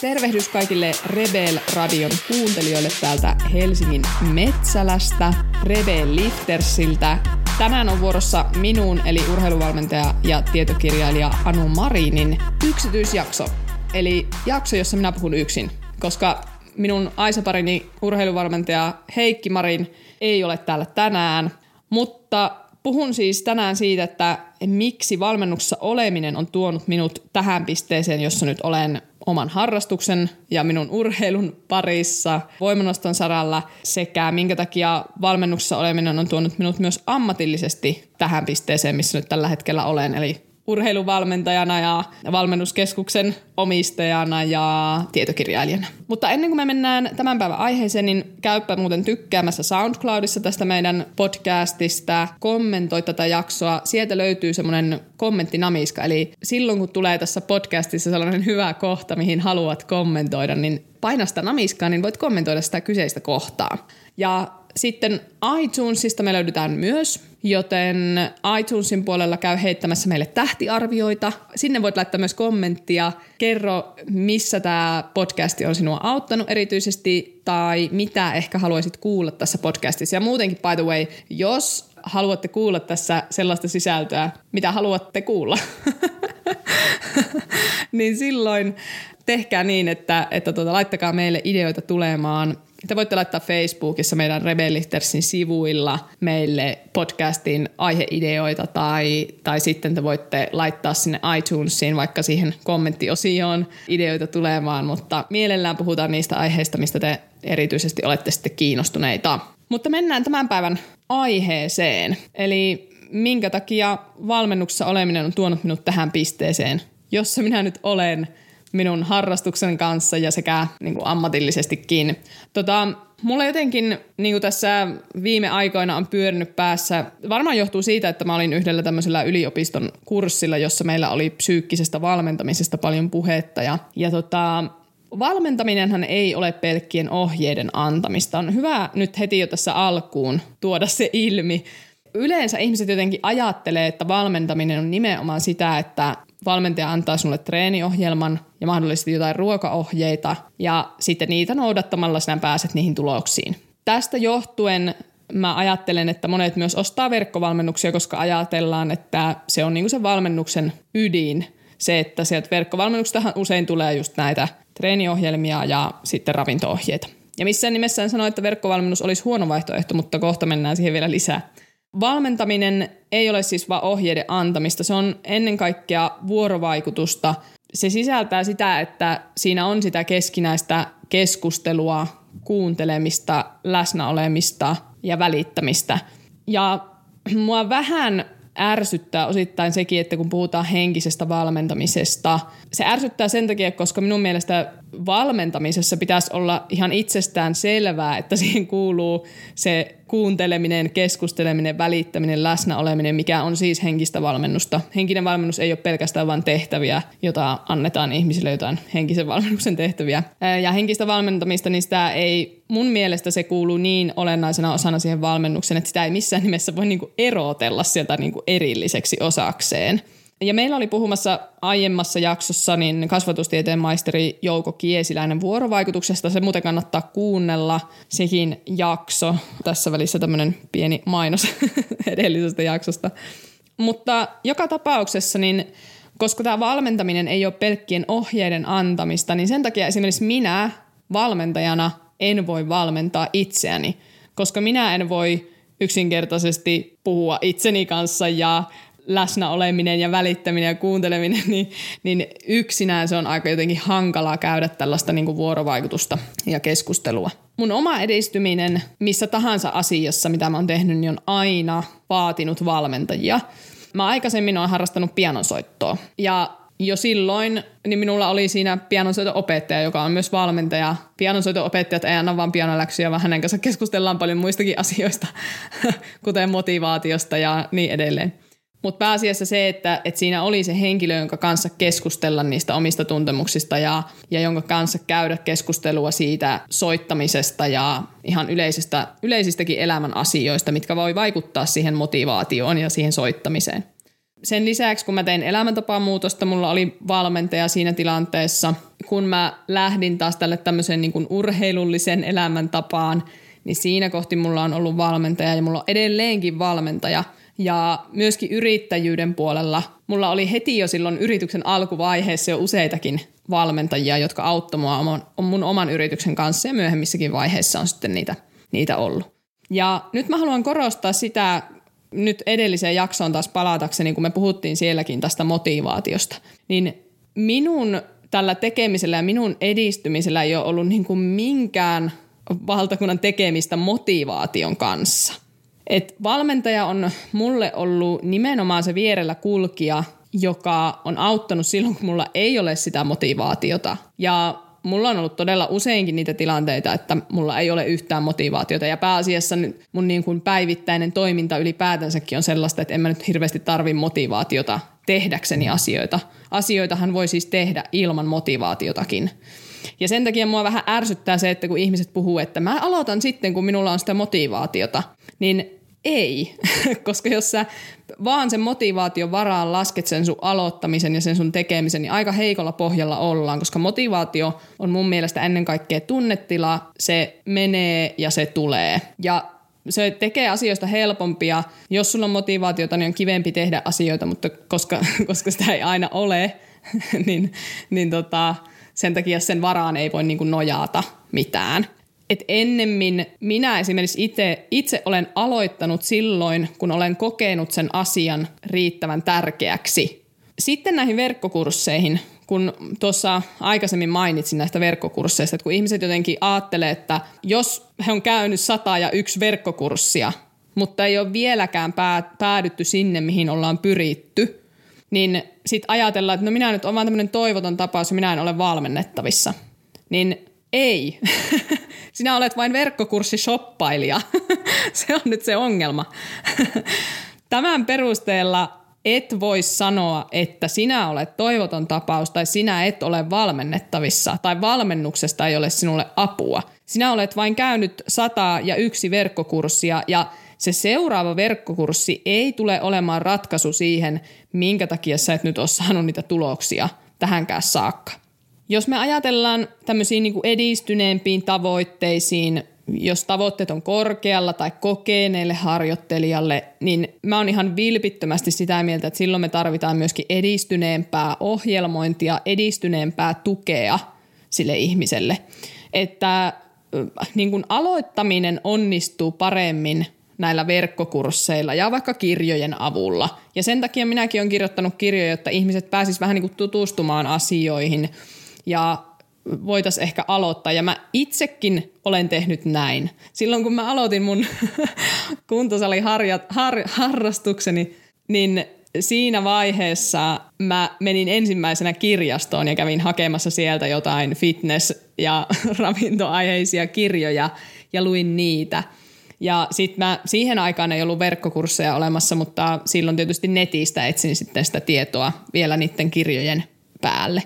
Tervehdys kaikille Rebel Radion kuuntelijoille täältä Helsingin Metsälästä, Rebel Liftersiltä. Tänään on vuorossa minun eli urheiluvalmentaja ja tietokirjailija Anu Marinin yksityisjakso. Eli jakso, jossa minä puhun yksin, koska minun aisaparini urheiluvalmentaja Heikki Marin ei ole täällä tänään, mutta Puhun siis tänään siitä, että miksi valmennuksessa oleminen on tuonut minut tähän pisteeseen, jossa nyt olen oman harrastuksen ja minun urheilun parissa voimanoston saralla sekä minkä takia valmennuksessa oleminen on tuonut minut myös ammatillisesti tähän pisteeseen, missä nyt tällä hetkellä olen. Eli urheiluvalmentajana ja valmennuskeskuksen omistajana ja tietokirjailijana. Mutta ennen kuin me mennään tämän päivän aiheeseen, niin käyppä muuten tykkäämässä SoundCloudissa tästä meidän podcastista. Kommentoi tätä jaksoa. Sieltä löytyy semmoinen kommenttinamiska. Eli silloin kun tulee tässä podcastissa sellainen hyvä kohta, mihin haluat kommentoida, niin paina sitä namiskaa, niin voit kommentoida sitä kyseistä kohtaa. Ja sitten iTunesista me löydetään myös, joten iTunesin puolella käy heittämässä meille tähtiarvioita. Sinne voit laittaa myös kommenttia. Kerro, missä tämä podcasti on sinua auttanut erityisesti tai mitä ehkä haluaisit kuulla tässä podcastissa. Ja muutenkin, by the way, jos haluatte kuulla tässä sellaista sisältöä, mitä haluatte kuulla, niin silloin tehkää niin, että, että tuota, laittakaa meille ideoita tulemaan te voitte laittaa Facebookissa meidän Rebellitersin sivuilla meille podcastin aiheideoita tai, tai sitten te voitte laittaa sinne iTunesiin vaikka siihen kommenttiosioon ideoita tulemaan, mutta mielellään puhutaan niistä aiheista, mistä te erityisesti olette sitten kiinnostuneita. Mutta mennään tämän päivän aiheeseen, eli minkä takia valmennuksessa oleminen on tuonut minut tähän pisteeseen, jossa minä nyt olen – minun harrastuksen kanssa ja sekä niin kuin ammatillisestikin. Tota, mulla jotenkin niin kuin tässä viime aikoina on pyörinyt päässä, varmaan johtuu siitä, että mä olin yhdellä tämmöisellä yliopiston kurssilla, jossa meillä oli psyykkisestä valmentamisesta paljon puhetta ja, ja tota, Valmentaminenhan ei ole pelkkien ohjeiden antamista. On hyvä nyt heti jo tässä alkuun tuoda se ilmi. Yleensä ihmiset jotenkin ajattelee, että valmentaminen on nimenomaan sitä, että valmentaja antaa sinulle treeniohjelman ja mahdollisesti jotain ruokaohjeita ja sitten niitä noudattamalla sinä pääset niihin tuloksiin. Tästä johtuen mä ajattelen, että monet myös ostaa verkkovalmennuksia, koska ajatellaan, että se on niinku se valmennuksen ydin. Se, että sieltä verkkovalmennuksestahan usein tulee just näitä treeniohjelmia ja sitten ravintoohjeita. Ja missään nimessä en sano, että verkkovalmennus olisi huono vaihtoehto, mutta kohta mennään siihen vielä lisää. Valmentaminen ei ole siis vain ohjeiden antamista, se on ennen kaikkea vuorovaikutusta. Se sisältää sitä, että siinä on sitä keskinäistä keskustelua, kuuntelemista, läsnäolemista ja välittämistä. Ja mua vähän ärsyttää osittain sekin, että kun puhutaan henkisestä valmentamisesta. Se ärsyttää sen takia, koska minun mielestä valmentamisessa pitäisi olla ihan itsestään selvää, että siihen kuuluu se kuunteleminen, keskusteleminen, välittäminen, läsnäoleminen, mikä on siis henkistä valmennusta. Henkinen valmennus ei ole pelkästään vain tehtäviä, jota annetaan ihmisille jotain henkisen valmennuksen tehtäviä. Ja henkistä valmentamista, niin sitä ei, mun mielestä se kuuluu niin olennaisena osana siihen valmennukseen, että sitä ei missään nimessä voi niinku erotella sieltä niinku erilliseksi osakseen. Ja meillä oli puhumassa aiemmassa jaksossa niin kasvatustieteen maisteri Jouko Kiesiläinen vuorovaikutuksesta. Se muuten kannattaa kuunnella, sekin jakso. Tässä välissä tämmöinen pieni mainos edellisestä jaksosta. Mutta joka tapauksessa, niin koska tämä valmentaminen ei ole pelkkien ohjeiden antamista, niin sen takia esimerkiksi minä valmentajana en voi valmentaa itseäni, koska minä en voi yksinkertaisesti puhua itseni kanssa ja läsnä oleminen ja välittäminen ja kuunteleminen, niin, niin yksinään se on aika jotenkin hankalaa käydä tällaista niin kuin vuorovaikutusta ja keskustelua. Mun oma edistyminen missä tahansa asiassa, mitä mä oon tehnyt, niin on aina vaatinut valmentajia. Mä aikaisemmin oon harrastanut pianonsoittoa ja jo silloin niin minulla oli siinä pianonsoiton opettaja, joka on myös valmentaja. Pianonsoiton opettajat ei anna vain pianoläksyjä, vaan hänen kanssa keskustellaan paljon muistakin asioista, kuten motivaatiosta ja niin edelleen. Mutta pääasiassa se, että, että siinä oli se henkilö, jonka kanssa keskustella niistä omista tuntemuksista ja, ja jonka kanssa käydä keskustelua siitä soittamisesta ja ihan yleisestä, yleisistäkin elämän asioista, mitkä voi vaikuttaa siihen motivaatioon ja siihen soittamiseen. Sen lisäksi, kun mä tein elämäntapamuutosta, mulla oli valmentaja siinä tilanteessa. kun mä lähdin taas tälle tämmöisen niin kuin urheilullisen elämäntapaan, niin siinä kohti mulla on ollut valmentaja ja mulla on edelleenkin valmentaja. Ja myöskin yrittäjyyden puolella mulla oli heti jo silloin yrityksen alkuvaiheessa jo useitakin valmentajia, jotka auttoi mua mun oman yrityksen kanssa ja myöhemmissäkin vaiheissa on sitten niitä, niitä ollut. Ja nyt mä haluan korostaa sitä, nyt edelliseen jaksoon taas palatakseni, kun me puhuttiin sielläkin tästä motivaatiosta, niin minun tällä tekemisellä ja minun edistymisellä ei ole ollut niin kuin minkään valtakunnan tekemistä motivaation kanssa. Et valmentaja on mulle ollut nimenomaan se vierellä kulkija, joka on auttanut silloin, kun mulla ei ole sitä motivaatiota. Ja mulla on ollut todella useinkin niitä tilanteita, että mulla ei ole yhtään motivaatiota. Ja pääasiassa mun niin kuin päivittäinen toiminta ylipäätänsäkin on sellaista, että en mä nyt hirveästi tarvi motivaatiota tehdäkseni asioita. Asioitahan voi siis tehdä ilman motivaatiotakin. Ja sen takia mua vähän ärsyttää se, että kun ihmiset puhuu, että mä aloitan sitten, kun minulla on sitä motivaatiota, niin ei, koska jos sä vaan sen motivaation varaan lasket sen sun aloittamisen ja sen sun tekemisen, niin aika heikolla pohjalla ollaan, koska motivaatio on mun mielestä ennen kaikkea tunnetila, se menee ja se tulee. Ja se tekee asioista helpompia. Jos sulla on motivaatiota, niin on kivempi tehdä asioita, mutta koska, koska sitä ei aina ole, niin, niin tota, sen takia sen varaan ei voi niin kuin nojata mitään. Et ennemmin minä esimerkiksi itse, itse olen aloittanut silloin, kun olen kokenut sen asian riittävän tärkeäksi. Sitten näihin verkkokursseihin, kun tuossa aikaisemmin mainitsin näistä verkkokursseista, että kun ihmiset jotenkin ajattelee, että jos he on käynyt sata ja yksi verkkokurssia, mutta ei ole vieläkään päädytty sinne, mihin ollaan pyritty, niin sitten ajatellaan, että no minä nyt olen vaan tämmöinen toivoton tapaus ja minä en ole valmennettavissa. Niin ei. Sinä olet vain verkkokurssishoppailija. se on nyt se ongelma. Tämän perusteella et voi sanoa, että sinä olet toivoton tapaus tai sinä et ole valmennettavissa tai valmennuksesta ei ole sinulle apua. Sinä olet vain käynyt sata ja yksi verkkokurssia ja se seuraava verkkokurssi ei tule olemaan ratkaisu siihen, minkä takia sä et nyt ole saanut niitä tuloksia tähänkään saakka. Jos me ajatellaan tämmöisiin niin edistyneempiin tavoitteisiin, jos tavoitteet on korkealla tai kokeneelle harjoittelijalle, niin mä oon ihan vilpittömästi sitä mieltä, että silloin me tarvitaan myöskin edistyneempää ohjelmointia, edistyneempää tukea sille ihmiselle. Että niin kuin aloittaminen onnistuu paremmin näillä verkkokursseilla ja vaikka kirjojen avulla. Ja sen takia minäkin olen kirjoittanut kirjoja, jotta ihmiset pääsisivät vähän niin kuin tutustumaan asioihin ja voitaisiin ehkä aloittaa. Ja mä itsekin olen tehnyt näin. Silloin kun mä aloitin mun kuntosaliharrastukseni, niin siinä vaiheessa mä menin ensimmäisenä kirjastoon ja kävin hakemassa sieltä jotain fitness- ja ravintoaiheisia kirjoja ja luin niitä – ja sitten mä siihen aikaan ei ollut verkkokursseja olemassa, mutta silloin tietysti netistä etsin sitten sitä tietoa vielä niiden kirjojen päälle.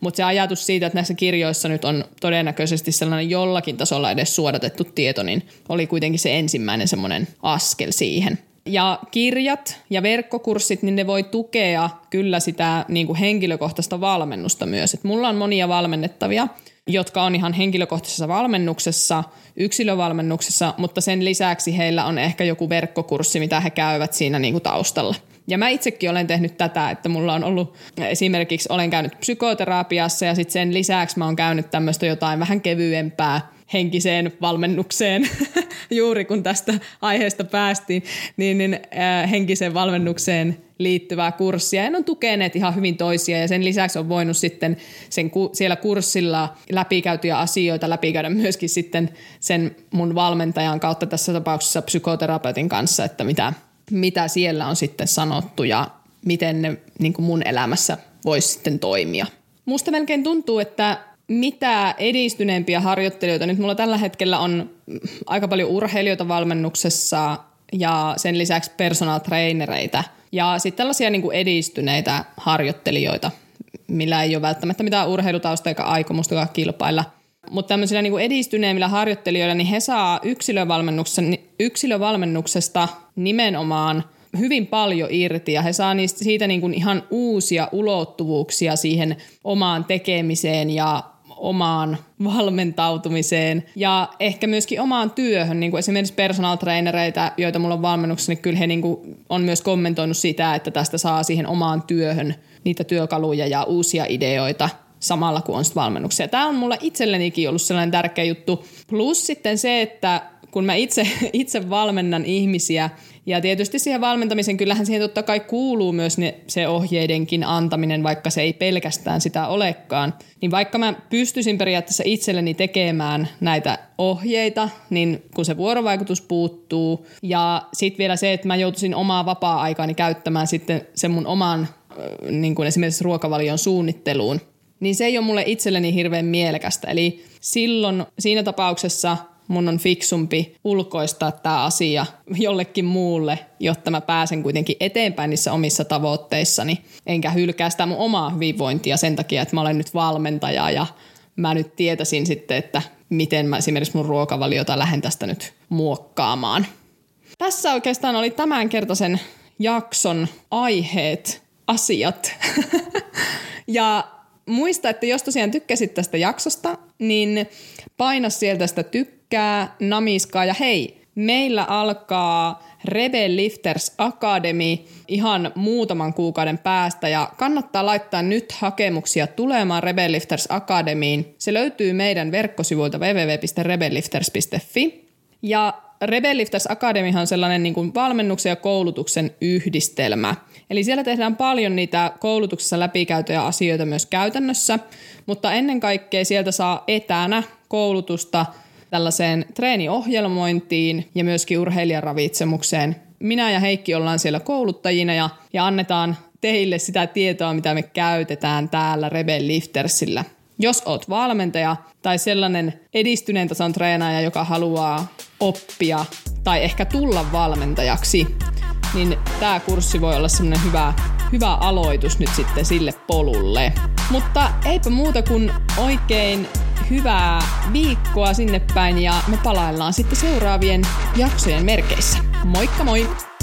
Mutta se ajatus siitä, että näissä kirjoissa nyt on todennäköisesti sellainen jollakin tasolla edes suodatettu tieto, niin oli kuitenkin se ensimmäinen semmoinen askel siihen. Ja kirjat ja verkkokurssit, niin ne voi tukea kyllä sitä niin kuin henkilökohtaista valmennusta myös. Et mulla on monia valmennettavia, jotka on ihan henkilökohtaisessa valmennuksessa, yksilövalmennuksessa, mutta sen lisäksi heillä on ehkä joku verkkokurssi, mitä he käyvät siinä niin kuin taustalla. Ja mä itsekin olen tehnyt tätä, että mulla on ollut, esimerkiksi olen käynyt psykoterapiassa ja sitten sen lisäksi mä oon käynyt tämmöistä jotain vähän kevyempää henkiseen valmennukseen, juuri kun tästä aiheesta päästiin, niin, niin äh, henkiseen valmennukseen liittyvää kurssia. Ne on tukeneet ihan hyvin toisia ja sen lisäksi on voinut sitten sen, siellä kurssilla läpikäytyjä asioita läpikäydä myöskin sitten sen mun valmentajan kautta tässä tapauksessa psykoterapeutin kanssa, että mitä, mitä siellä on sitten sanottu ja miten ne niin kuin mun elämässä voisi sitten toimia. Musta melkein tuntuu, että mitä edistyneempiä harjoittelijoita, nyt mulla tällä hetkellä on aika paljon urheilijoita valmennuksessa ja sen lisäksi personal trainereita ja sitten tällaisia niin kuin edistyneitä harjoittelijoita, millä ei ole välttämättä mitään urheilutausta eikä aikomusta kilpailla. Mutta tämmöisillä niin edistyneemmillä harjoittelijoilla, niin he saa yksilövalmennuksesta nimenomaan hyvin paljon irti ja he saa niistä, siitä niin kuin ihan uusia ulottuvuuksia siihen omaan tekemiseen ja omaan valmentautumiseen ja ehkä myöskin omaan työhön, niin kuin esimerkiksi personal trainereita, joita mulla on valmennuksessa, niin kyllä he niin kuin on myös kommentoinut sitä, että tästä saa siihen omaan työhön niitä työkaluja ja uusia ideoita samalla kun on valmennuksia. Tämä on mulla itsellenikin ollut sellainen tärkeä juttu. Plus sitten se, että kun mä itse, itse valmennan ihmisiä, ja tietysti siihen valmentamisen kyllähän siihen totta kai kuuluu myös ne, se ohjeidenkin antaminen, vaikka se ei pelkästään sitä olekaan. Niin vaikka mä pystyisin periaatteessa itselleni tekemään näitä ohjeita, niin kun se vuorovaikutus puuttuu ja sitten vielä se, että mä joutuisin omaa vapaa-aikaani käyttämään sitten sen mun oman niin kuin esimerkiksi ruokavalion suunnitteluun, niin se ei ole mulle itselleni hirveän mielekästä. Eli silloin siinä tapauksessa mun on fiksumpi ulkoistaa tämä asia jollekin muulle, jotta mä pääsen kuitenkin eteenpäin niissä omissa tavoitteissani, enkä hylkää sitä mun omaa hyvinvointia sen takia, että mä olen nyt valmentaja ja mä nyt tietäisin sitten, että miten mä esimerkiksi mun ruokavaliota lähden tästä nyt muokkaamaan. Tässä oikeastaan oli tämänkertaisen jakson aiheet, asiat. ja muista, että jos tosiaan tykkäsit tästä jaksosta, niin paina sieltä sitä tykkää, namiskaa. Ja hei, meillä alkaa Rebel Lifters Academy ihan muutaman kuukauden päästä. Ja kannattaa laittaa nyt hakemuksia tulemaan Rebel Lifters Academyin. Se löytyy meidän verkkosivuilta www.rebellifters.fi ja Rebel Lifters Academy on sellainen niin kuin valmennuksen ja koulutuksen yhdistelmä. Eli siellä tehdään paljon niitä koulutuksessa läpikäytyjä asioita myös käytännössä, mutta ennen kaikkea sieltä saa etänä koulutusta tällaiseen treeniohjelmointiin ja myöskin urheilijaravitsemukseen. Minä ja Heikki ollaan siellä kouluttajina ja, ja annetaan teille sitä tietoa, mitä me käytetään täällä Rebel Liftersillä. Jos oot valmentaja tai sellainen edistyneen tason treenaaja, joka haluaa oppia tai ehkä tulla valmentajaksi, niin tämä kurssi voi olla semmoinen hyvä, hyvä aloitus nyt sitten sille polulle. Mutta eipä muuta kuin oikein hyvää viikkoa sinne päin ja me palaillaan sitten seuraavien jaksojen merkeissä. Moikka moi!